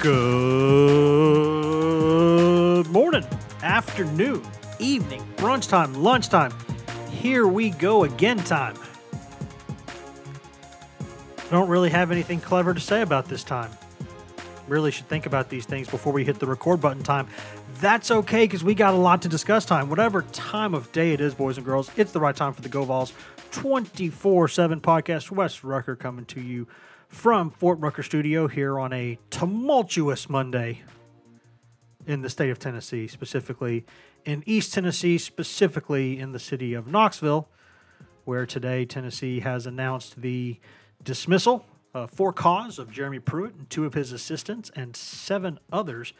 Good morning, afternoon, evening, brunch time, lunchtime. Here we go again time. I don't really have anything clever to say about this time. Really should think about these things before we hit the record button time. That's okay because we got a lot to discuss time. Whatever time of day it is, boys and girls, it's the right time for the Go Vols 24 7 podcast. Wes Rucker coming to you from Fort Rucker Studio here on a tumultuous Monday in the state of Tennessee, specifically in East Tennessee, specifically in the city of Knoxville, where today Tennessee has announced the dismissal uh, for cause of Jeremy Pruitt and two of his assistants and seven others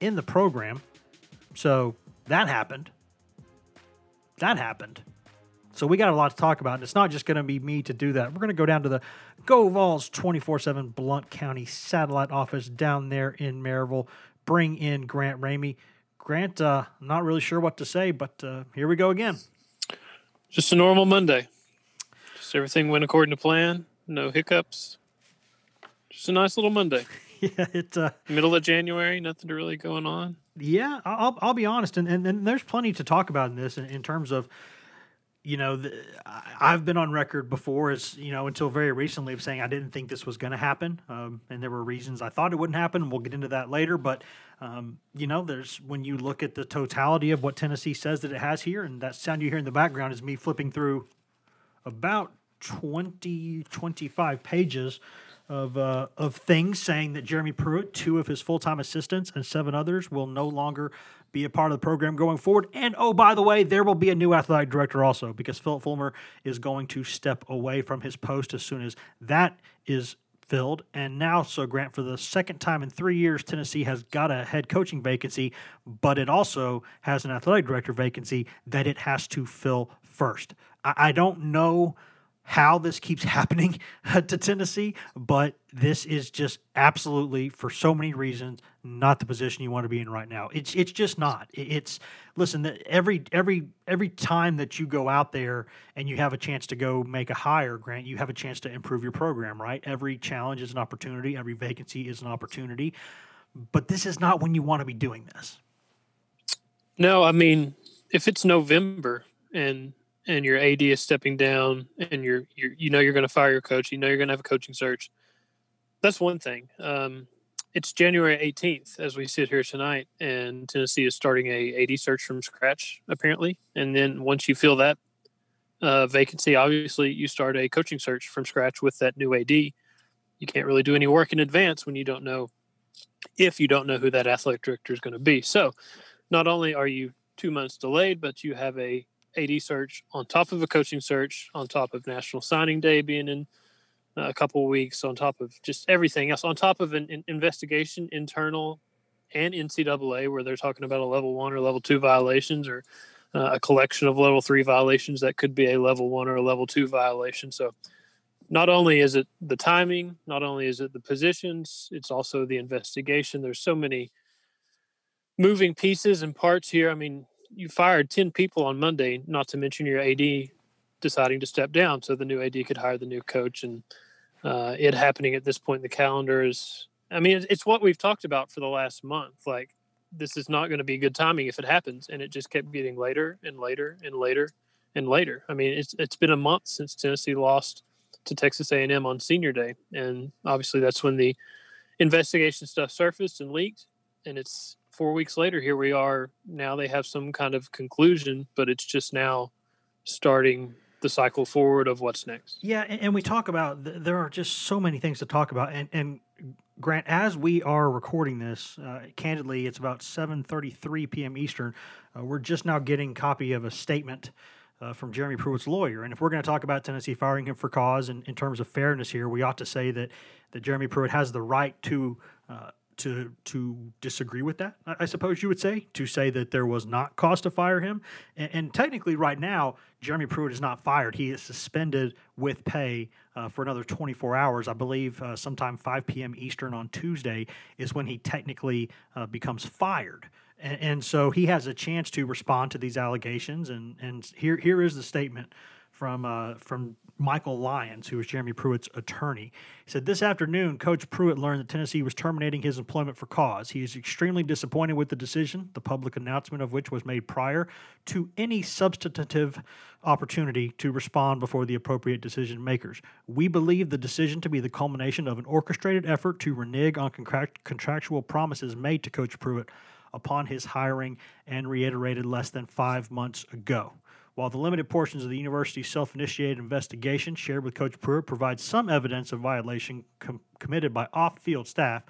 in the program. So that happened. That happened. So we got a lot to talk about, and it's not just going to be me to do that. We're going to go down to the Go Vols 24 7 Blount County satellite office down there in Maryville, bring in Grant Ramey. Grant, uh, I'm not really sure what to say, but uh, here we go again. Just a normal Monday. Just everything went according to plan. No hiccups. Just a nice little Monday. yeah, it's uh, Middle of January, nothing really going on. Yeah, I'll, I'll be honest, and, and, and there's plenty to talk about in this in, in terms of, you know, the, I've been on record before as, you know, until very recently of saying I didn't think this was going to happen. Um, and there were reasons I thought it wouldn't happen. We'll get into that later. But, um, you know, there's when you look at the totality of what Tennessee says that it has here, and that sound you hear in the background is me flipping through about 20, 25 pages of uh, of things saying that Jeremy Pruitt, two of his full time assistants, and seven others will no longer be a part of the program going forward. And oh, by the way, there will be a new athletic director also because Phillip Fulmer is going to step away from his post as soon as that is filled. And now, so Grant, for the second time in three years, Tennessee has got a head coaching vacancy, but it also has an athletic director vacancy that it has to fill first. I, I don't know how this keeps happening to Tennessee, but this is just absolutely for so many reasons not the position you want to be in right now. It's it's just not. It's listen, every every every time that you go out there and you have a chance to go make a hire, Grant, you have a chance to improve your program, right? Every challenge is an opportunity, every vacancy is an opportunity. But this is not when you want to be doing this. No, I mean, if it's November and and your AD is stepping down, and you're, you're you know you're going to fire your coach, you know you're going to have a coaching search. That's one thing. Um, it's January 18th as we sit here tonight, and Tennessee is starting a AD search from scratch apparently. And then once you fill that uh, vacancy, obviously you start a coaching search from scratch with that new AD. You can't really do any work in advance when you don't know if you don't know who that athletic director is going to be. So, not only are you two months delayed, but you have a AD search on top of a coaching search, on top of National Signing Day being in uh, a couple of weeks, on top of just everything else, on top of an, an investigation, internal and NCAA, where they're talking about a level one or level two violations or uh, a collection of level three violations that could be a level one or a level two violation. So, not only is it the timing, not only is it the positions, it's also the investigation. There's so many moving pieces and parts here. I mean, you fired 10 people on Monday, not to mention your AD deciding to step down so the new AD could hire the new coach. And uh, it happening at this point in the calendar is, I mean, it's, it's what we've talked about for the last month. Like, this is not going to be good timing if it happens. And it just kept getting later and later and later and later. I mean, it's it's been a month since Tennessee lost to Texas A&M on Senior Day, and obviously that's when the investigation stuff surfaced and leaked. And it's four weeks later. Here we are. Now they have some kind of conclusion, but it's just now starting the cycle forward of what's next. Yeah, and, and we talk about th- there are just so many things to talk about, and and Grant, as we are recording this, uh, candidly, it's about 7:33 p.m. Eastern. Uh, we're just now getting copy of a statement uh, from Jeremy Pruitt's lawyer, and if we're going to talk about Tennessee firing him for cause, and in terms of fairness here, we ought to say that that Jeremy Pruitt has the right to uh, to to disagree with that. I, suppose you would say to say that there was not cause to fire him, and, and technically, right now, Jeremy Pruitt is not fired. He is suspended with pay uh, for another 24 hours. I believe uh, sometime 5 p.m. Eastern on Tuesday is when he technically uh, becomes fired. And, and, so he has a chance to respond to these allegations. And, and here here is the statement from uh, from Michael Lyons, who was Jeremy Pruitt's attorney. He said, This afternoon, Coach Pruitt learned that Tennessee was terminating his employment for cause. He is extremely disappointed with the decision, the public announcement of which was made prior to any substantive opportunity to respond before the appropriate decision makers. We believe the decision to be the culmination of an orchestrated effort to renege on contract- contractual promises made to Coach Pruitt upon his hiring and reiterated less than five months ago. While the limited portions of the university's self initiated investigation shared with Coach Pruitt provide some evidence of violation com- committed by off field staff,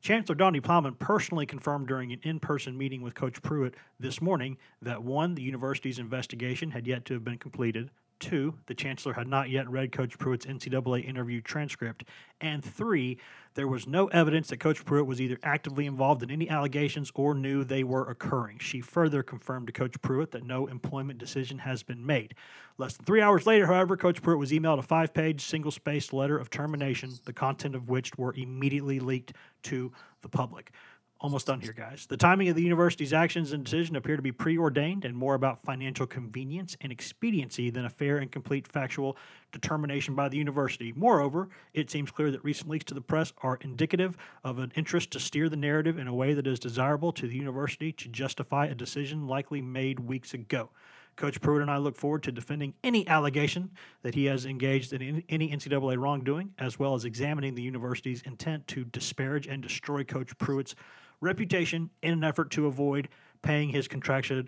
Chancellor Donde Plowman personally confirmed during an in person meeting with Coach Pruitt this morning that one, the university's investigation had yet to have been completed, Two, the chancellor had not yet read Coach Pruitt's NCAA interview transcript. And three, there was no evidence that Coach Pruitt was either actively involved in any allegations or knew they were occurring. She further confirmed to Coach Pruitt that no employment decision has been made. Less than three hours later, however, Coach Pruitt was emailed a five page, single spaced letter of termination, the content of which were immediately leaked to the public almost done here, guys. The timing of the university's actions and decision appear to be preordained and more about financial convenience and expediency than a fair and complete factual determination by the university. Moreover, it seems clear that recent leaks to the press are indicative of an interest to steer the narrative in a way that is desirable to the university to justify a decision likely made weeks ago. Coach Pruitt and I look forward to defending any allegation that he has engaged in any NCAA wrongdoing, as well as examining the university's intent to disparage and destroy Coach Pruitt's reputation in an effort to avoid paying his contractual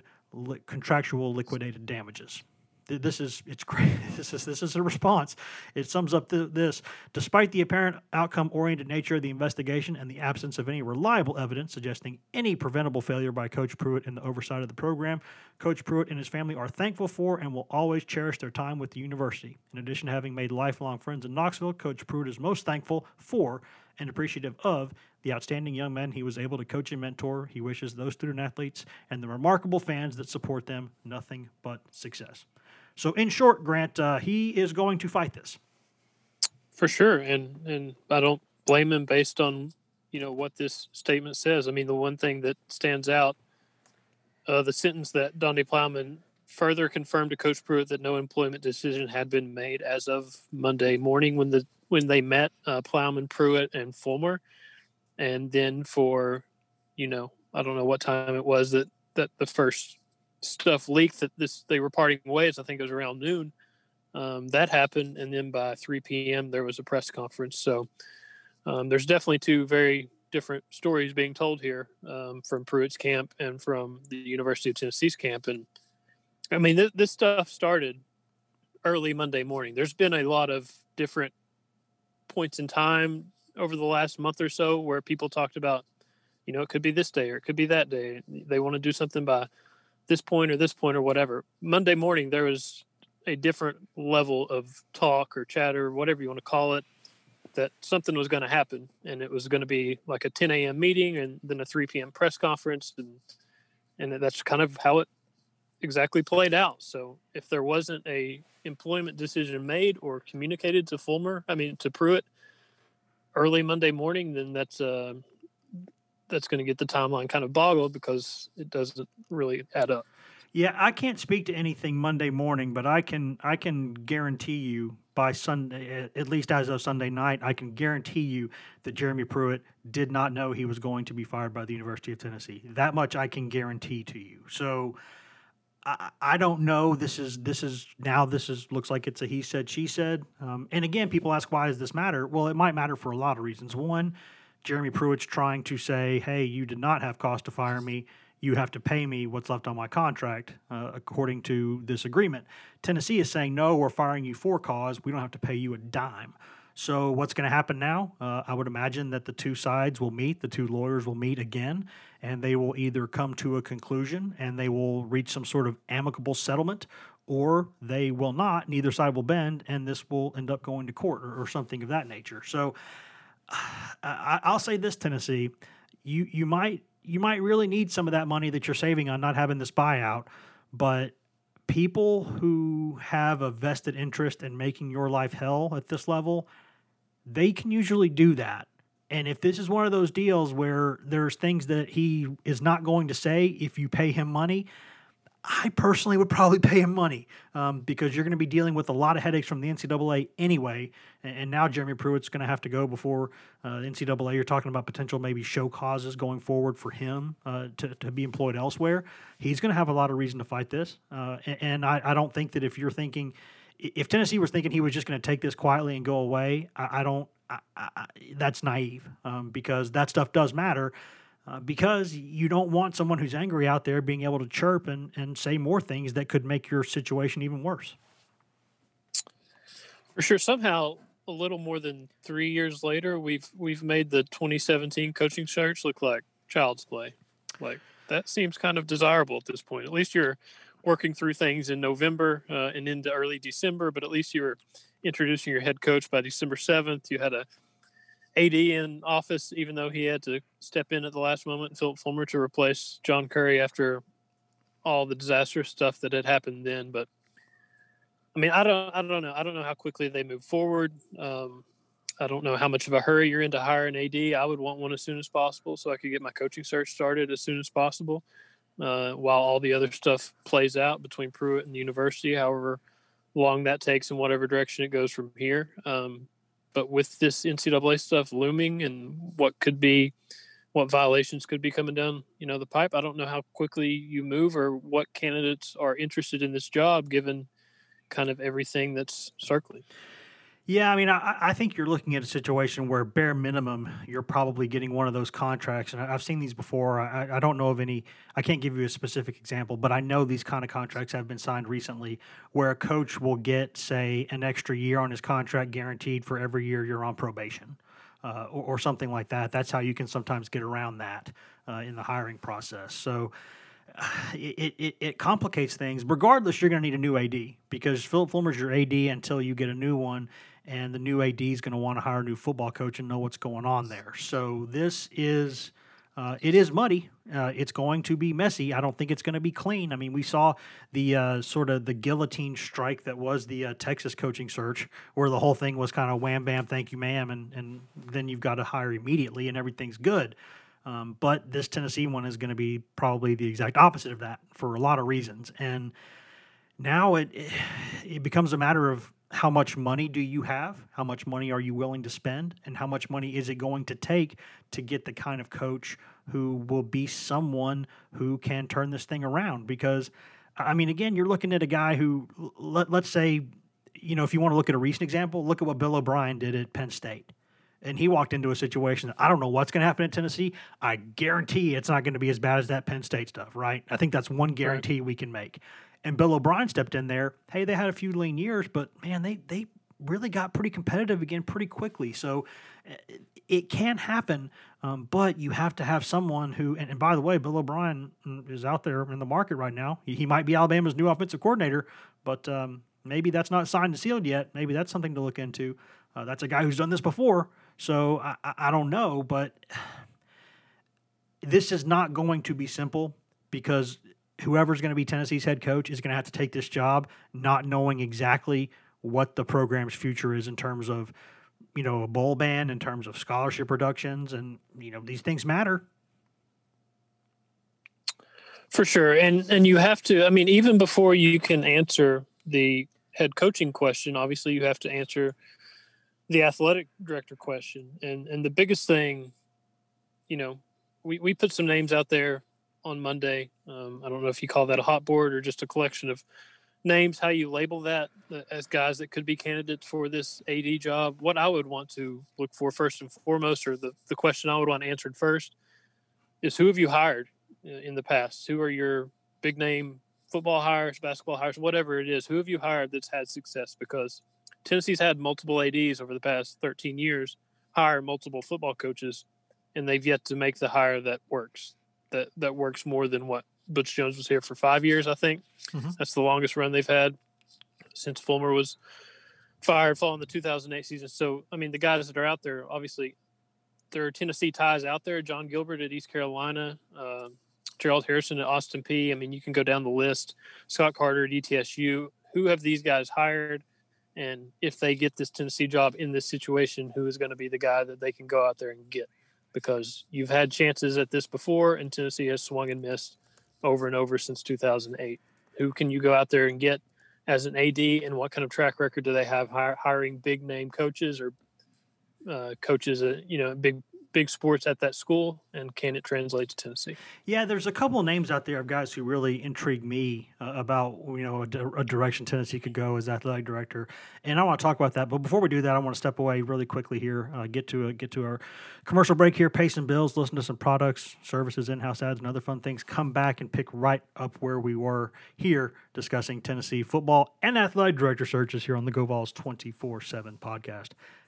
contractual liquidated damages. This is it's great. This is this is a response. It sums up the, this. Despite the apparent outcome-oriented nature of the investigation and the absence of any reliable evidence suggesting any preventable failure by Coach Pruitt in the oversight of the program, Coach Pruitt and his family are thankful for and will always cherish their time with the university. In addition to having made lifelong friends in Knoxville, Coach Pruitt is most thankful for and appreciative of the outstanding young men he was able to coach and mentor. He wishes those student athletes and the remarkable fans that support them nothing but success. So, in short, Grant, uh, he is going to fight this for sure, and and I don't blame him based on you know what this statement says. I mean, the one thing that stands out, uh, the sentence that Donde Plowman further confirmed to Coach Pruitt that no employment decision had been made as of Monday morning when the when they met uh, Plowman, Pruitt, and Fulmer, and then for, you know, I don't know what time it was that that the first stuff leaked that this they were parting ways. I think it was around noon. Um, that happened, and then by 3 p.m. there was a press conference. So um, there's definitely two very different stories being told here um, from Pruitt's camp and from the University of Tennessee's camp. And I mean, th- this stuff started early Monday morning. There's been a lot of different points in time over the last month or so where people talked about, you know, it could be this day or it could be that day. They want to do something by this point or this point or whatever. Monday morning, there was a different level of talk or chatter, whatever you want to call it, that something was going to happen. And it was going to be like a 10 a.m. meeting and then a 3 p.m. press conference. And, and that's kind of how it exactly played out. So if there wasn't a employment decision made or communicated to Fulmer, I mean to Pruitt early Monday morning, then that's uh that's going to get the timeline kind of boggled because it doesn't really add up. Yeah, I can't speak to anything Monday morning, but I can I can guarantee you by Sunday, at least as of Sunday night, I can guarantee you that Jeremy Pruitt did not know he was going to be fired by the University of Tennessee. That much I can guarantee to you. So I, I don't know. This is this is now this is looks like it's a he said she said. Um, and again, people ask why does this matter? Well, it might matter for a lot of reasons. One, Jeremy Pruitt's trying to say, hey, you did not have cause to fire me you have to pay me what's left on my contract uh, according to this agreement. Tennessee is saying, no, we're firing you for cause. We don't have to pay you a dime. So, what's going to happen now? Uh, I would imagine that the two sides will meet, the two lawyers will meet again, and they will either come to a conclusion and they will reach some sort of amicable settlement, or they will not. Neither side will bend, and this will end up going to court or, or something of that nature. So, I, I'll say this, Tennessee, you you might you might really need some of that money that you're saving on not having this buyout. But people who have a vested interest in making your life hell at this level, they can usually do that. And if this is one of those deals where there's things that he is not going to say if you pay him money, I personally would probably pay him money um, because you're going to be dealing with a lot of headaches from the NCAA anyway. And, now Jeremy Pruitt's going to have to go before uh, NCAA. You're talking about potential maybe show causes going forward for him uh, to, to be employed elsewhere. He's going to have a lot of reason to fight this. Uh, and, and I, I, don't think that if you're thinking, if Tennessee was thinking he was just going to take this quietly and go away, I, I don't. I, that's naive um, because that stuff does matter uh, because you don't want someone who's angry out there being able to chirp and, and say more things that could make your situation even worse. For sure. Somehow, a little more than three years later, we've we've made the 2017 coaching search look like child's play. Like that seems kind of desirable at this point. At least you're working through things in November uh, and into early December, but at least you were introducing your head coach by December 7th. You had a AD in office, even though he had to step in at the last moment, Phillip Fulmer to replace John Currie after all the disastrous stuff that had happened then. But I mean, I don't, I don't know. I don't know how quickly they move forward. Um, I don't know how much of a hurry you're in to hire an AD. I would want one as soon as possible so I could get my coaching search started as soon as possible, uh, while all the other stuff plays out between Pruitt and the university, however long that takes and whatever direction it goes from here. Um, but with this NCAA stuff looming and what could be what violations could be coming down, you know, the pipe, I don't know how quickly you move or what candidates are interested in this job given kind of everything that's circling. Yeah, I mean, I, I, think you're looking at a situation where bare minimum you're probably getting one of those contracts, and I've seen these before. I, I don't know of any. I can't give you a specific example, but I know these kind of contracts have been signed recently, where a coach will get, say, an extra year on his contract guaranteed for every year you're on probation. Uh, or, or, something like that. That's how you can sometimes get around that uh, in the hiring process. So it, it, it complicates things. Regardless, you're going to need a new AD because Phillip Fulmer's your AD until you get a new one and the new AD is going to want to hire a new football coach and know what's going on there. So this is uh, it is muddy. Uh, it's going to be messy. I don't think it's going to be clean. I mean, we saw the uh, sort of the guillotine strike that was the uh, Texas coaching search, where the whole thing was kind of wham bam, thank you, ma'am, and and then you've got to hire immediately and everything's good. Um, but this Tennessee one is going to be probably the exact opposite of that for a lot of reasons. And now it it becomes a matter of how much money do you have? How much money are you willing to spend? And how much money is it going to take to get the kind of coach who will be someone who can turn this thing around? Because, I mean, again, you're looking at a guy who, let, let's say, you know, if you want to look at a recent example, look at what Bill O'Brien did at Penn State. And he walked into a situation that I don't know what's going to happen in Tennessee. I guarantee it's not going to be as bad as that Penn State stuff, right? I think that's one guarantee right. we can make and Bill O'Brien stepped in there. Hey, they had a few lean years, but man, they they really got pretty competitive again pretty quickly. So it, it can happen, um, but you have to have someone who. And, and, by the way, Bill O'Brien mm, is out there in the market right now. He, he might be Alabama's new offensive coordinator, but um, maybe that's not signed and sealed yet. Maybe that's something to look into. Uh, that's a guy who's done this before, so I, I don't know, but this is not going to be simple because whoever's going to be Tennessee's head coach is going to have to take this job not knowing exactly what the program's future is in terms of you know a bowl ban in terms of scholarship reductions and you know these things matter For sure. And and you have to I mean even before you can answer the head coaching question, obviously you have to answer the athletic director question. And and the biggest thing, you know, we, we put some names out there on Monday. Um, I don't know if you call that a hot board or just a collection of names, how you label that uh, as guys that could be candidates for this AD job. What I would want to look for first and foremost, or the, the question I would want answered first, is who have you hired in the past? Who are your big name football hires, basketball hires, whatever it is? Who have you hired that's had success? Because Tennessee's had multiple ADs over the past 13 years, hire multiple football coaches, and they've yet to make the hire that works. That that works more than what Butch Jones was here for five years. I think mm-hmm. that's the longest run they've had since Fulmer was fired following the 2008 season. So I mean, the guys that are out there, obviously, there are Tennessee ties out there. Jon Gilbert at East Carolina. Uh, Gerald Harrison at Austin Peay. I mean, you can go down the list. Scott Carter at ETSU. Who have these guys hired? And if they get this Tennessee job in this situation, who is going to be the guy that they can go out there and get? Because you've had chances at this before, and Tennessee has swung and missed over and over since 2008. Who can you go out there and get as an AD, and what kind of track record do they have hiring big name coaches or uh, coaches, uh, you know, big big sports at that school, and can it translate to Tennessee? Yeah, there's a couple of names out there of guys who really intrigue me uh, about you know a, a, direction Tennessee could go as athletic director, and I want to talk about that. But before we do that, I want to step away really quickly here, uh, get to a, get to our commercial break here, pay some bills, listen to some products, services, in-house ads, and other fun things. Come back and pick right up where we were here discussing Tennessee football and athletic director searches here on the GoVols 24/7 podcast.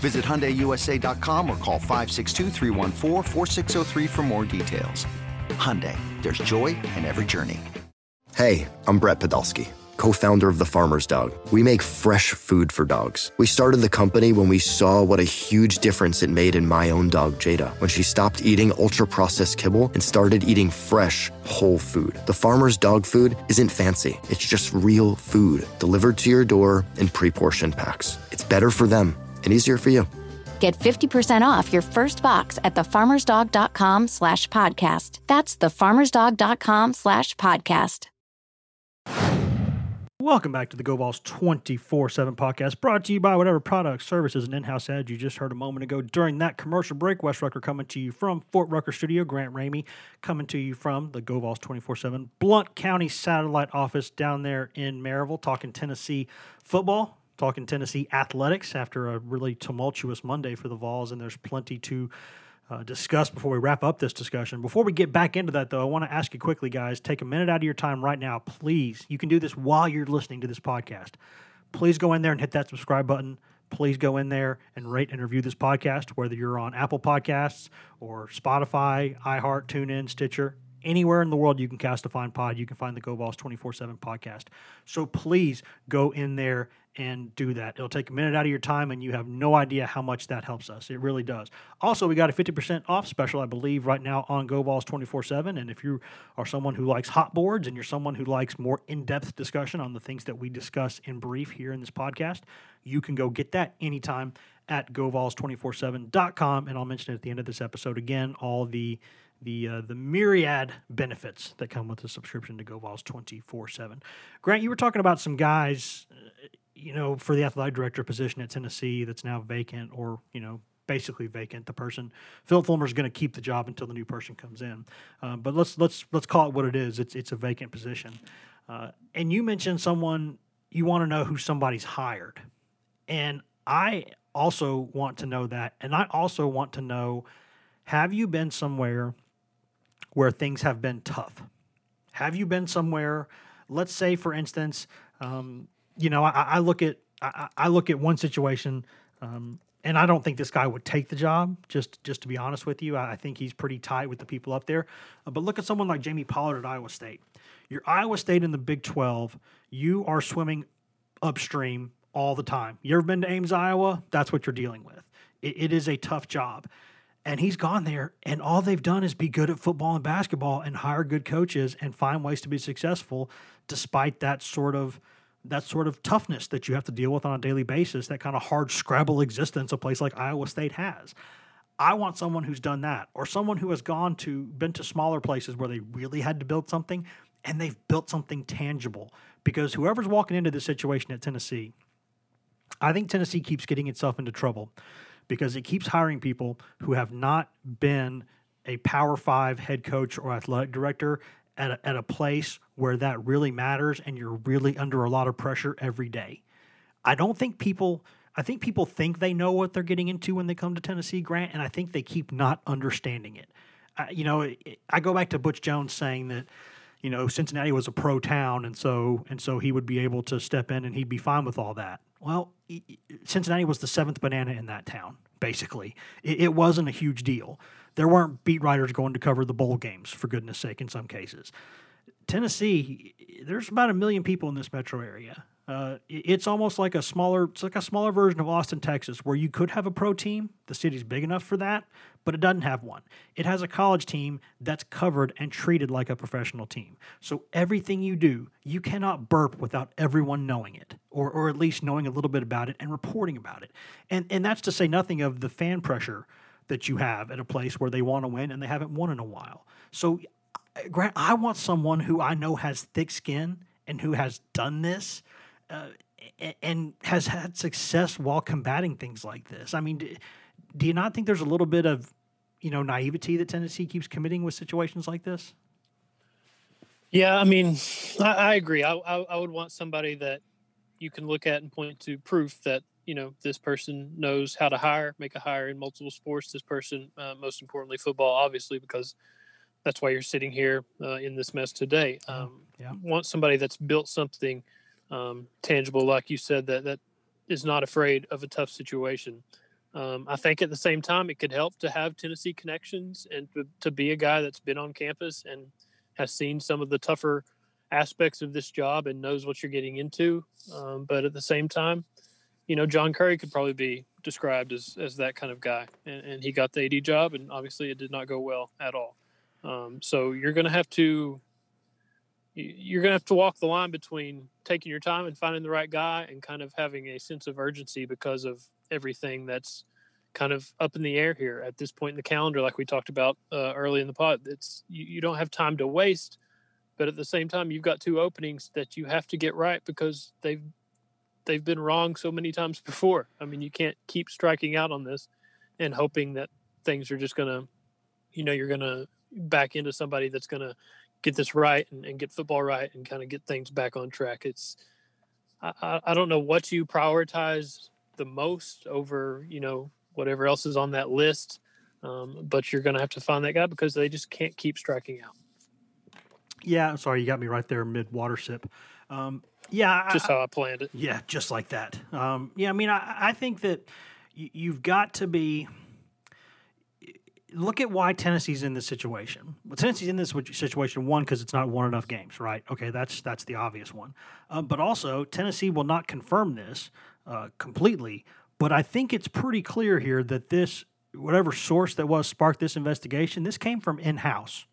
Visit HyundaiUSA.com or call 562 for more details. Hyundai, there's joy in every journey. Hey, I'm Brett Podolsky, co-founder of The Farmer's Dog. We make fresh food for dogs. We started the company when we saw what a huge difference it made in my own dog, Jada, when she stopped eating ultra-processed kibble and started eating fresh, whole food. The Farmer's Dog food isn't fancy. It's just real food delivered to your door in pre-portioned packs. It's better for them and easier for you. Get 50% off your first box at thefarmersdog.com slash podcast. That's thefarmersdog.com slash podcast. Welcome back to the Go Vols 24-7 podcast, brought to you by whatever products, services, and in-house ads you just heard a moment ago during that commercial break. Wes Rucker coming to you from Fort Rucker Studio. Grant Ramey coming to you from the Go Vols 24-7 Blount County satellite office down there in Maryville, talking Tennessee football talking Tennessee athletics after a really tumultuous Monday for the Vols, and there's plenty to uh, discuss before we wrap up this discussion. Before we get back into that, though, I want to ask you quickly, guys, take a minute out of your time right now, please. You can do this while you're listening to this podcast. Please go in there and hit that subscribe button. Please go in there and rate and review this podcast, whether you're on Apple Podcasts or Spotify, iHeart, TuneIn, Stitcher anywhere in the world you can cast a fine pod, you can find the GoVols 24 7 podcast. So please go in there and do that. It'll take a minute out of your time, and you have no idea how much that helps us. It really does. Also, we got a 50% off special, I believe, right now on GoVols 24 7. And if you are someone who likes hot boards and you're someone who likes more in depth discussion on the things that we discuss in brief here in this podcast, you can go get that anytime at govols247.com. And I'll mention at the end of this episode again, all the the uh, the myriad benefits that come with a subscription to GoVols 24/7. Grant, you were talking about some guys, you know, for the athletic director position at Tennessee that's now vacant or, you know, basically vacant. The person Phillip Fulmer is going to keep the job until the new person comes in. Uh, but let's let's let's call it what it is. It's it's a vacant position. Uh, and you mentioned someone you want to know who somebody's hired, and I also want to know that, and I also want to know: Have you been somewhere where things have been tough? Have you been somewhere? Let's say, for instance, um, you know, I, I look at I, I, look at one situation, um, and I don't think this guy would take the job. Just just to be honest with you, I, I think he's pretty tight with the people up there. Uh, but look at someone like Jamie Pollard at Iowa State. You're Iowa State in the Big 12. You are swimming upstream all the time. You ever been to Ames, Iowa? That's what you're dealing with. it, it is a tough job. And he's gone there, and all they've done is be good at football and basketball and hire good coaches and find ways to be successful despite that sort of that sort of toughness that you have to deal with on a daily basis, that kind of hard scrabble existence a place like Iowa State has. I want someone who's done that, or someone who has gone to been to smaller places where they really had to build something and they've built something tangible. Because whoever's walking into this situation at Tennessee, I think Tennessee keeps getting itself into trouble because it keeps hiring people who have not been a Power Five head coach or athletic director at a, at a place where that really matters and you're really under a lot of pressure every day. I don't think people I think people think they know what they're getting into when they come to Tennessee Grant and I think they keep not understanding it. Uh, you know, it, I go back to Butch Jones saying that you know Cincinnati was a pro town and so and so he would be able to step in and he'd be fine with all that. Well, Cincinnati was the seventh banana in that town. Basically, it, it wasn't a huge deal. There weren't beat writers going to cover the bowl games for goodness sake in some cases. Tennessee, there's about a million people in this metro area. Uh, it's almost like a smaller, it's like a smaller version of Austin, Texas, where you could have a pro team. The city's big enough for that, but it doesn't have one. It has a college team that's covered and treated like a professional team. So everything you do, you cannot burp without everyone knowing it, or or at least knowing a little bit about it and reporting about it. And and that's to say nothing of the fan pressure that you have at a place where they want to win and they haven't won in a while. So Grant, I want someone who I know has thick skin and who has done this uh, and has had success while combating things like this. I mean, do, you not think there's a little bit of you know naivety that Tennessee keeps committing with situations like this? Yeah, I mean, I, I agree. I, I, I would want somebody that you can look at and point to proof that you know this person knows how to hire, make a hire in multiple sports. This person, uh, most importantly, football, obviously, because that's why you're sitting here uh, in this mess today. Um, yeah. Want somebody that's built something um, tangible, like you said, that that is not afraid of a tough situation. Um, I think at the same time, it could help to have Tennessee connections and to, to, be a guy that's been on campus and has seen some of the tougher aspects of this job and knows what you're getting into. Um, but at the same time, you know, John Currie could probably be described as, as that kind of guy. And, and he got the AD job, and obviously it did not go well at all. Um, so you're going to have to you're going to have to walk the line between taking your time and finding the right guy and kind of having a sense of urgency because of everything that's kind of up in the air here at this point in the calendar like we talked about uh, early in the pod it's you, you don't have time to waste but at the same time you've got two openings that you have to get right because they've they've been wrong so many times before i mean you can't keep striking out on this and hoping that things are just going to you know you're going to back into somebody that's going to get this right and, and, get football right and kind of get things back on track. It's I, I don't know what you prioritize the most over you know whatever else is on that list, um, but you're going to have to find that guy because they just can't keep striking out. Yeah, sorry, you got me right there mid water sip. Um, yeah, just I, how I planned it. Yeah, just like that. Um, yeah, I mean, I, I think that y- you've got to be look at why Tennessee's in this situation. Well, Tennessee's in this situation one because it's not won enough games, right? Okay, that's that's the obvious one. Uh, but also, Tennessee will not confirm this uh, completely. But I think it's pretty clear here that this, whatever source that was sparked this investigation, this came from in house.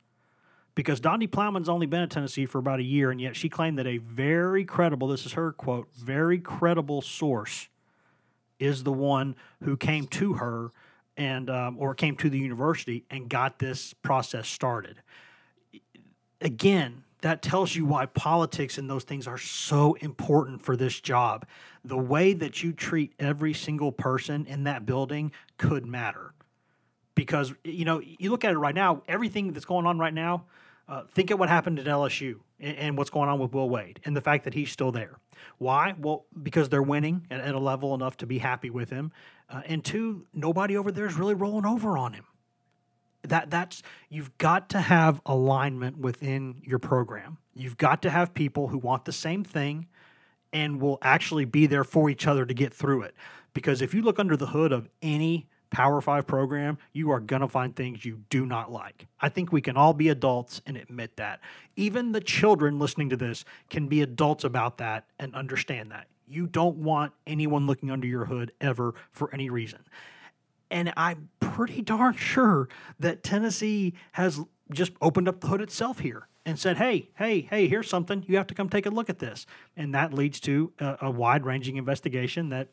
Because Donde Plowman's only been at Tennessee for about a year, and yet she claimed that a very credible, this is her quote, very credible source is the one who came to her and um, or came to the university and got this process started. Again, that tells you why politics and those things are so important for this job. The way that you treat every single person in that building could matter. Because, you know, you look at it right now, everything that's going on right now, uh, think of what happened at LSU and, and, what's going on with Will Wade and the fact that he's still there. Why? Well, because they're winning at, at a level enough to be happy with him. Uh, and two, nobody over there is really rolling over on him. That that's you've got to have alignment within your program. You've got to have people who want the same thing and will actually be there for each other to get through it. Because if you look under the hood of any Power Five program, you are going to find things you do not like. I think we can all be adults and admit that. Even the children listening to this can be adults about that and understand that. You don't want anyone looking under your hood ever for any reason. And I'm pretty darn sure that Tennessee has just opened up the hood itself here and said, hey, hey, hey, here's something. You have to come take a look at this. And that leads to a, a wide ranging investigation that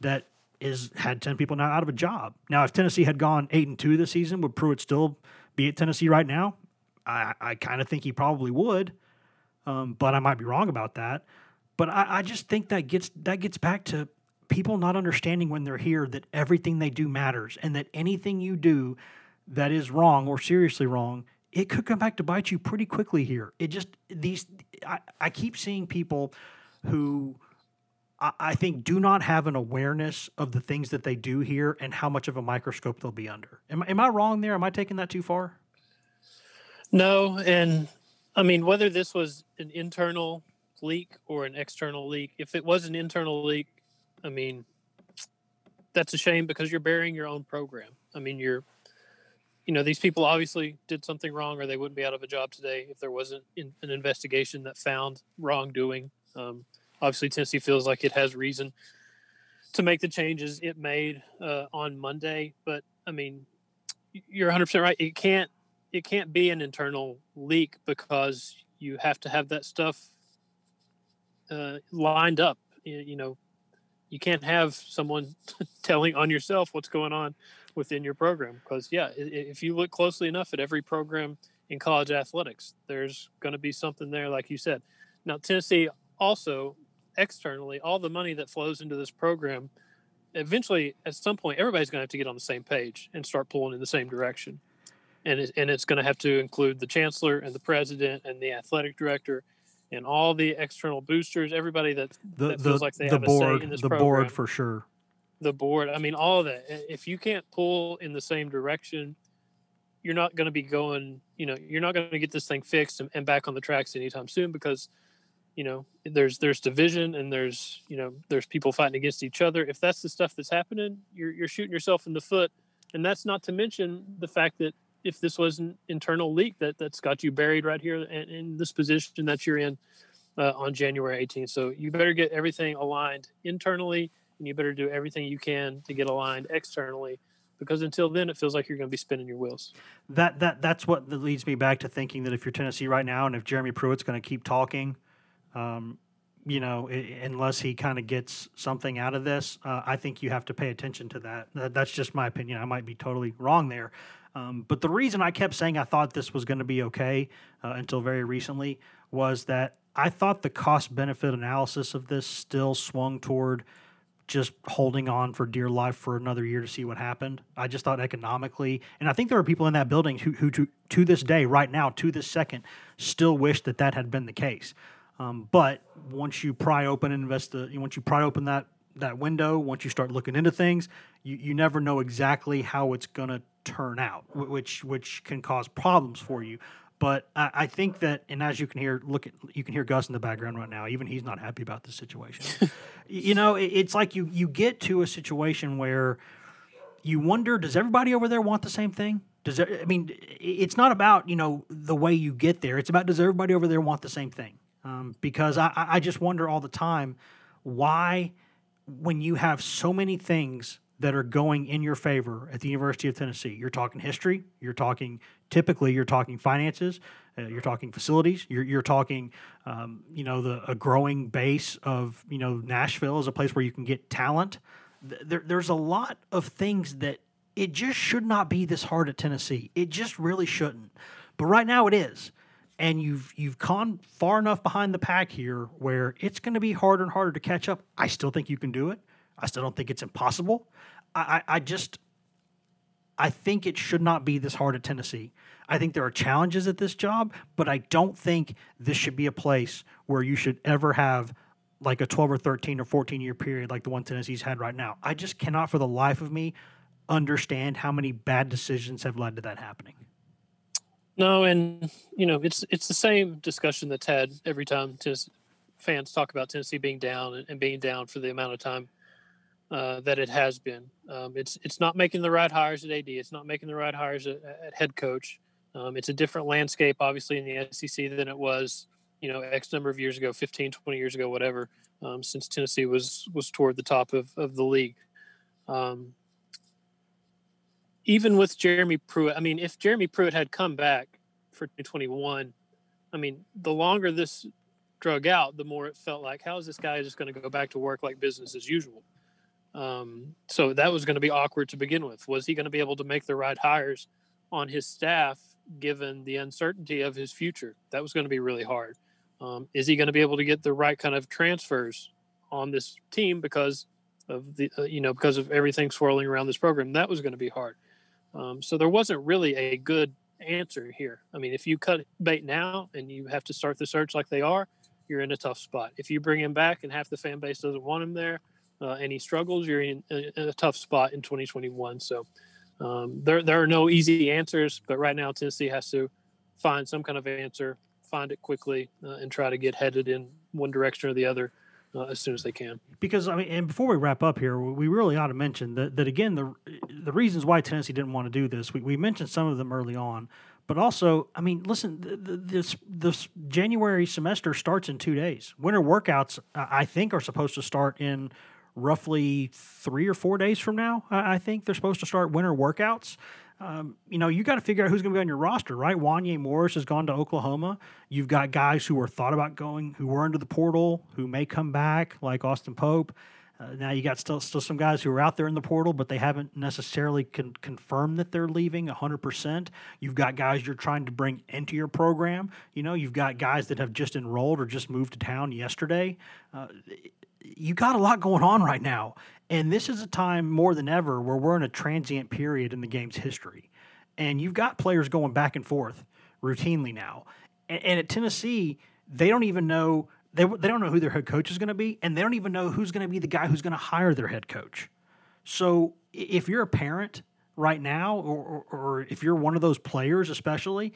that is had 10 people now out of a job. Now, if Tennessee had gone 8 and 2 this season, would Pruitt still be at Tennessee right now? I, I kind of think he probably would, um, but I might be wrong about that. But I, I just think that gets that gets back to people not understanding when they're here that everything they do matters and that anything you do that is wrong or seriously wrong, it could come back to bite you pretty quickly here. It just these I, I keep seeing people who I think do not have an awareness of the things that they do here and how much of a microscope they'll be under. Am, am I wrong there? Am I taking that too far? No, and I mean whether this was an internal leak or an external leak. If it was an internal leak, I mean that's a shame because you're burying your own program. I mean you're you know these people obviously did something wrong or they wouldn't be out of a job today if there wasn't in, an investigation that found wrongdoing. Um, obviously Tennessee feels like it has reason to make the changes it made uh, on Monday. But I mean, you're 100 percent right. It can't it can't be an internal leak because you have to have that stuff uh, lined up. You, you know, you can't have someone telling on yourself what's going on within your program because yeah, if you look closely enough at every program in college athletics, there's going to be something there, like you said. Now Tennessee also externally, all the money that flows into this program, eventually at some point, everybody's going to have to get on the same page and start pulling in the same direction. And, it, and it's going to have to include the chancellor and the president and the athletic director and all the external boosters, everybody that, the, that the, feels like they the have board, a say in this the program. board for sure. The board, I mean, all of that. If you can't pull in the same direction, you're not going to be going. You know, you're not going to get this thing fixed and, and back on the tracks anytime soon because you know there's there's division and there's you know there's people fighting against each other. If that's the stuff that's happening you're, you're shooting yourself in the foot. And that's not to mention the fact that if this was an internal leak that that's got you buried right here in, this position that you're in uh, on january 18th so you better get everything aligned internally and you better do everything you can to get aligned externally because until then it feels like you're going to be spinning your wheels. That that that's what leads me back to thinking that if you're Tennessee right now and if Jeremy Pruitt's going to keep talking um, you know, I- unless he kind of gets something out of this, uh, I think you have to pay attention to that. that. That's just my opinion. I might be totally wrong there. Um, but the reason I kept saying I thought this was going to be okay uh, until very recently was that I thought the cost benefit analysis of this still swung toward just holding on for dear life for another year to see what happened. I just thought economically, and I think there are people in that building who, who to, to this day, right now, to this second, still wish that that had been the case. Um, but once you pry open and invest the, once you pry open that that window, once you start looking into things, you, you never know exactly how it's going to turn out, which which can cause problems for you. But I, I think that, and as you can hear, look at you can hear Gus in the background right now. Even he's not happy about this situation. you know, it, it's like you you get to a situation where you wonder, does everybody over there want the same thing? Does there, I mean, it's not about you know the way you get there. It's about does everybody over there want the same thing? Um, because I, I just wonder all the time why, when you have so many things that are going in your favor at the University of Tennessee, you're talking history, you're talking typically you're talking finances, uh, you're talking facilities, you're, you're talking um, you know the a growing base of you know Nashville is a place where you can get talent. There, there's a lot of things that it just should not be this hard at Tennessee. It just really shouldn't. But right now it is and you've you've gone far enough behind the pack here where it's going to be harder and harder to catch up. I still think you can do it. I still don't think it's impossible. I, I, I just I think it should not be this hard at Tennessee. I think there are challenges at this job, but I don't think this should be a place where you should ever have like a 12 or 13 or 14 year period like the one Tennessee's had right now. I just cannot for the life of me understand how many bad decisions have led to that happening. No, and you know it's it's the same discussion that's had every time Tennessee fans talk about Tennessee being down and, and being down for the amount of time uh, that it has been. Um, it's it's not making the right hires at AD. It's not making the right hires at, at head coach. Um, it's a different landscape, obviously, in the SEC than it was, you know, X number of years ago, 15, 20 years ago, whatever, um, since Tennessee was was toward the top of, of the league. Um, even with Jeremy Pruitt, I mean, if Jeremy Pruitt had come back for 2021, I mean, the longer this drug out, the more it felt like, how is this guy just going to go back to work like business as usual? Um, so that was going to be awkward to begin with. Was he going to be able to make the right hires on his staff given the uncertainty of his future? That was going to be really hard. Um, is he going to be able to get the right kind of transfers on this team because of the uh, you know because of everything swirling around this program? That was going to be hard. Um, so there wasn't really a good answer here. I mean, if you cut bait now and you have to start the search like they are, you're in a tough spot. If you bring him back and half the fan base doesn't want him there, uh, and he struggles, you're in a, in a, tough spot in 2021. So um, there there are no easy answers, but right now Tennessee has to find some kind of answer, find it quickly, uh, and try to get headed in one direction or the other. Uh, as soon as they can. Because I mean, and before we wrap up here, we really ought to mention that, that again the the reasons why Tennessee didn't want to do this. We, we mentioned some of them early on, but also, I mean, listen, this this January semester starts in two days. Winter workouts, I think, are supposed to start in roughly three or four days from now. I think they're supposed to start winter workouts. Um, you know, you got to figure out who's going to be on your roster, right? Wanya Morris has gone to Oklahoma. You've got guys who were thought about going, who were into the portal, who may come back, like Austin Pope. Uh, now you got still still some guys who are out there in the portal, but they haven't necessarily con- confirmed that they're leaving 100%. You've got guys you're trying to bring into your program. You know, you've got guys that have just enrolled or just moved to town yesterday. Uh, you got a lot going on right now. And this is a time more than ever where we're in a transient period in the game's history. And you've got players going back and forth routinely now. And, and at Tennessee, they don't even know they, they don't know who their head coach is going to be, and they don't even know who's going to be the guy who's going to hire their head coach. So if you're a parent right now, or, or, or if you're one of those players, especially,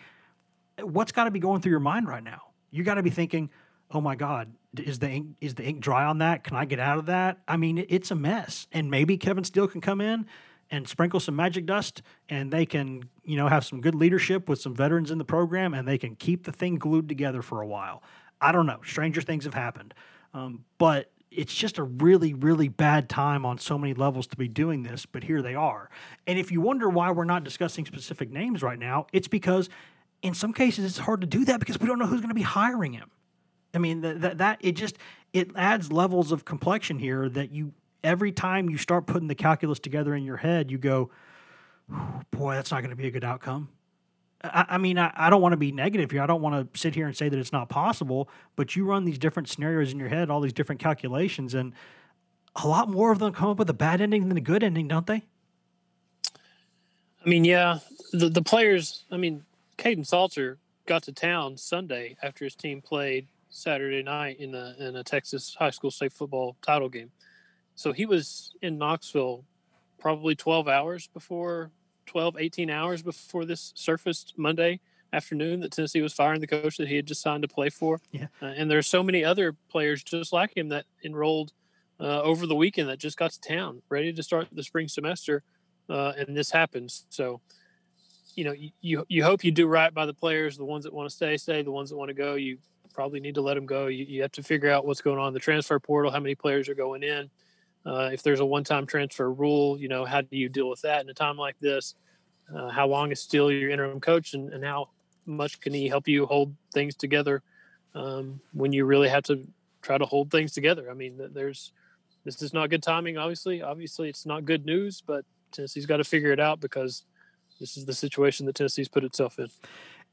what's got to be going through your mind right now? You got to be thinking, oh my God, is the ink is the ink dry on that? Can I get out of that? I mean, it's a mess. And maybe Kevin Steele can come in and sprinkle some magic dust and they can, you know, have some good leadership with some veterans in the program and they can keep the thing glued together for a while. I don't know. Stranger things have happened. Um, but it's just a really, really bad time on so many levels to be doing this, but here they are. And if you wonder why we're not discussing specific names right now, it's because in some cases it's hard to do that because we don't know who's going to be hiring him. I mean that, that it just it adds levels of complexion here that you every time you start putting the calculus together in your head, you go, boy, that's not going to be a good outcome. I, I mean, I, I don't want to be negative here. I don't want to sit here and say that it's not possible, but you run these different scenarios in your head, all these different calculations, and a lot more of them come up with a bad ending than a good ending, don't they? I mean, yeah, the the players. I mean, Kaidon Salter got to town Sunday after his team played Saturday night in a in a Texas high school state football title game. So he was in Knoxville probably 12 hours before 12 18 hours before this surfaced Monday afternoon that Tennessee was firing the coach that he had just signed to play for. Yeah. Uh, and there are so many other players just like him that enrolled uh, over the weekend that just got to town ready to start the spring semester uh, and this happens. So you know, you, you hope you do right by the players, the ones that want to stay, stay, the ones that want to go, you probably need to let them go. You, you have to figure out what's going on in the transfer portal, how many players are going in. Uh, if there's a one-time transfer rule, you know, how do you deal with that in a time like this? Uh, how long is Steele your interim coach, and, and how much can he help you hold things together um, when you really have to try to hold things together? I mean, there's this is not good timing. Obviously, obviously, it's not good news, but Tennessee's got to figure it out because this is the situation that Tennessee's put itself in.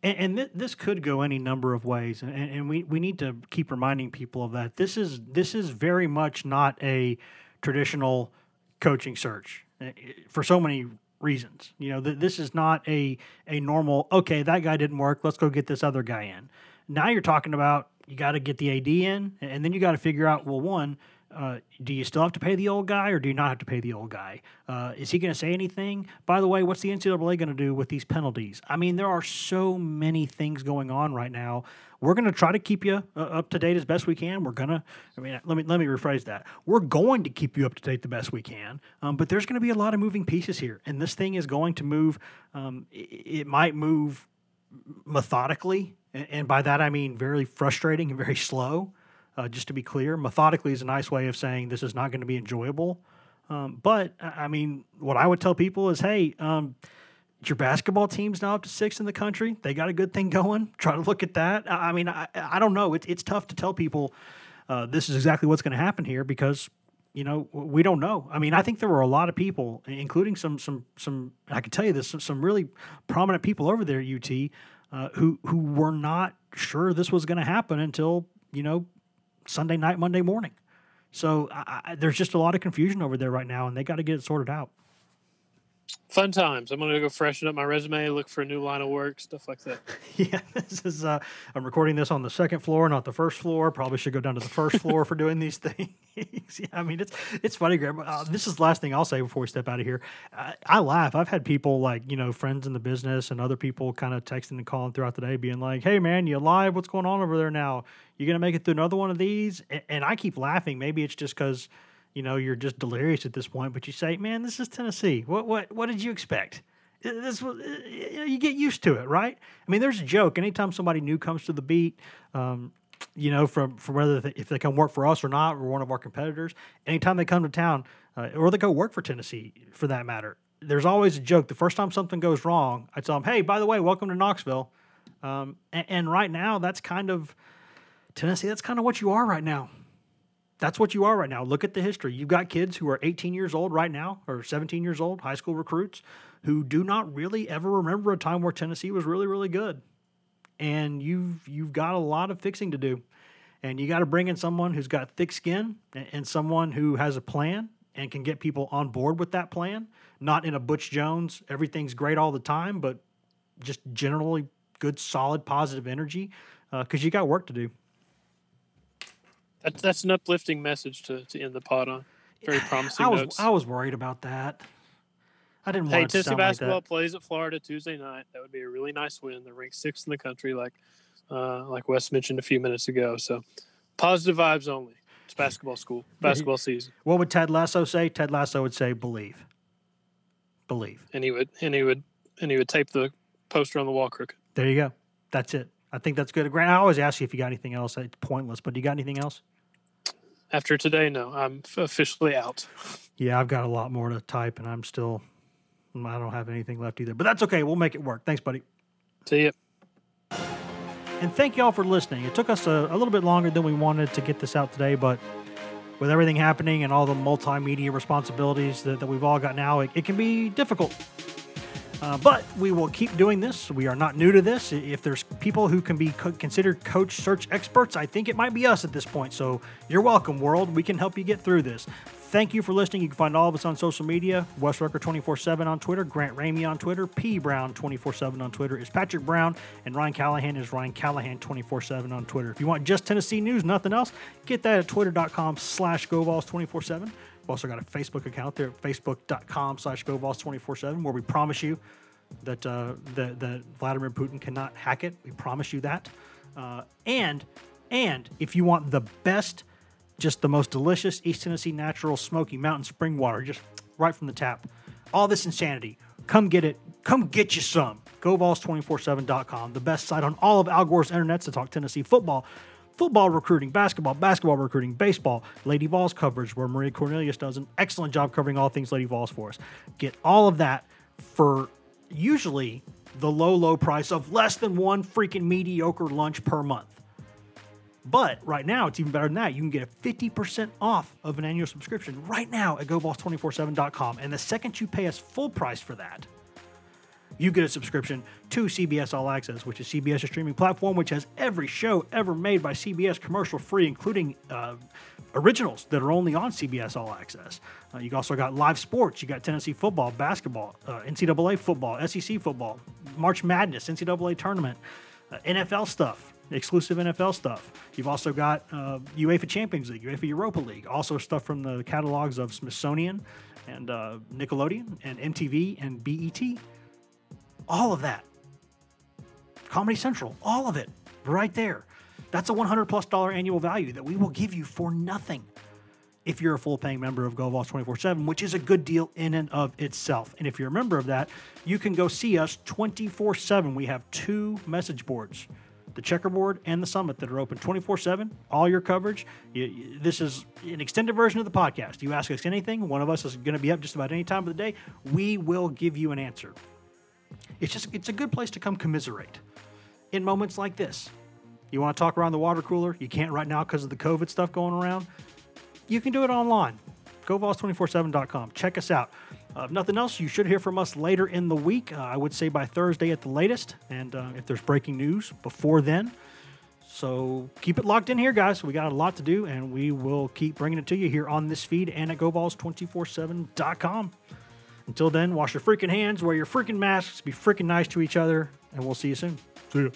And, and th- this could go any number of ways, and, and we, we need to keep reminding people of that. This is this is very much not a traditional coaching search eh, for so many reasons. You know, th- this is not a a normal. Okay, that guy didn't work. Let's go get this other guy in. Now you're talking about you got to get the AD in, and then you got to figure out well, one, uh, do you still have to pay the old guy or do you not have to pay the old guy? Uh, is he going to say anything? By the way, what's the NCAA going to do with these penalties? I mean, there are so many things going on right now. We're going to try to keep you uh, up to date as best we can. We're going to, I mean, let me let me rephrase that. We're going to keep you up to date the best we can. Um, but there's going to be a lot of moving pieces here, and this thing is going to move. Um, it, it might move methodically, and, and by that I mean very frustrating and very slow. Uh, just to be clear, methodically is a nice way of saying this is not going to be enjoyable. Um, but I mean, what I would tell people is, hey, um, your basketball team's now up to sixth in the country. They got a good thing going. Try to look at that. I, I mean, I, I don't know. It's it's tough to tell people uh, this is exactly what's going to happen here because you know we don't know. I mean, I think there were a lot of people, including some some some. I can tell you this, some, some really prominent people over there at UT, uh, who who were not sure this was going to happen until you know Sunday night, Monday morning. So I, I, there's just a lot of confusion over there right now, and they got to get it sorted out. Fun times. I'm gonna go freshen up my resume, look for a new line of work, stuff like that. yeah, this is. Uh, I'm recording this on the second floor, not the first floor. Probably should go down to the first floor for doing these things. yeah, I mean, it's it's funny, Grant. Uh, this is the last thing I'll say before we step out of here. I, I laugh. I've had people like you know friends in the business and other people kind of texting and calling throughout the day, being like, "Hey, man, you live? What's going on over there now? You're gonna make it through another one of these?" And, and I keep laughing. Maybe it's just because you know you're just delirious at this point. But you say, "Man, this is Tennessee. What what what did you expect?" This you get used to it, right? I mean, there's a joke. Anytime somebody new comes to the beat, um, you know, from from whether they, if they come work for us or not, or one of our competitors, anytime they come to town, uh, or they go work for Tennessee, for that matter, there's always a joke. The first time something goes wrong, I tell them, "Hey, by the way, welcome to Knoxville." Um, and, and right now, that's kind of Tennessee. That's kind of what you are right now that's what you are right now. Look at the history. You've got kids who are 18 years old right now, or 17 years old, high school recruits, who do not really ever remember a time where Tennessee was really, really good. And you've you've got a lot of fixing to do. And you got to bring in someone who's got thick skin and someone who has a plan and can get people on board with that plan. Not in a Butch Jones, everything's great all the time, but just generally good, solid, positive energy because uh, you got work to do. That's that's an uplifting message to, to end the pod on. Very promising I was notes. I was worried about that. I didn't want to say that. hey, Tennessee basketball like plays at Florida Tuesday night. That would be a really nice win. They're ranked sixth in the country, like uh, like Wes mentioned a few minutes ago. So positive vibes only. It's basketball school, basketball season. What would Ted Lasso say? Ted Lasso would say, "Believe, believe." And he would, and he would, and he would tape the poster on the wall crooked. There you go. That's it. I think that's good. Grant, I always ask you if you got anything else. It's pointless, but do you got anything else? After today, no, I'm officially out. Yeah, I've got a lot more to type, and I'm still, I don't have anything left either. But that's okay. We'll make it work. Thanks, buddy. See you. And thank y'all for listening. It took us a, a little bit longer than we wanted to get this out today, but with everything happening and all the multimedia responsibilities that, that we've all got now, it, it can be difficult. Uh, but we will keep doing this. We are not new to this. If there's people who can be co- considered coach search experts, I think it might be us at this point. So you're welcome, world. We can help you get through this. Thank you for listening. You can find all of us on social media. Wes Rucker 24 7 on Twitter, Grant Ramey on Twitter, P Brown 24 7 on Twitter is Patrick Brown, and Ryan Callahan is Ryan Callahan 24 7 on Twitter. If you want just Tennessee news, nothing else, get that at twitter.com slash GoVols 24 7. We've also got a Facebook account there at facebook.com slash GoVols247 where we promise you that, uh, that, that Vladimir Putin cannot hack it. We promise you that. Uh, and and if you want the best, just the most delicious East Tennessee natural smoky mountain spring water, just right from the tap, all this insanity, come get it. Come get you some. GoVols247.com, the best site on all of Al Gore's internets to talk Tennessee football football recruiting, basketball, basketball recruiting, baseball, Lady Vols coverage, where Maria Cornelius does an excellent job covering all things Lady Vols for us. Get all of that for usually the low, low price of less than one freaking mediocre lunch per month. But right now, it's even better than that. You can get a 50% off of an annual subscription right now at GoVols247.com. And the second you pay us full price for that, you get a subscription to CBS All Access, which is CBS's streaming platform, which has every show ever made by CBS commercial free, including uh, originals that are only on CBS All Access. Uh, you also got live sports. You got Tennessee football, basketball, uh, NCAA football, SEC football, March Madness, NCAA tournament, uh, NFL stuff, exclusive NFL stuff. You've also got uh, UEFA Champions League, UEFA Europa League, also stuff from the catalogs of Smithsonian and uh, Nickelodeon and MTV and BET. All of that. Comedy Central, all of it, right there. That's a 100 plus dollar annual value that we will give you for nothing if you're a full paying member of GoVols 24 7, which is a good deal in and of itself. And if you're a member of that, you can go see us 24 7. We have two message boards the checkerboard and the summit that are open 24 7 all your coverage you, you, this is an extended version of the podcast you ask us anything one of us is going to be up just about any time of the day we will give you an answer it's just it's a good place to come commiserate in moments like this you want to talk around the water cooler you can't right now because of the covid stuff going around you can do it online govols247.com check us out uh, if nothing else, you should hear from us later in the week. Uh, I would say by Thursday at the latest. And uh, if there's breaking news before then. So keep it locked in here, guys. We got a lot to do, and we will keep bringing it to you here on this feed and at GoVols247.com. Until then, wash your freaking hands, wear your freaking masks, be freaking nice to each other, and we'll see you soon. See ya.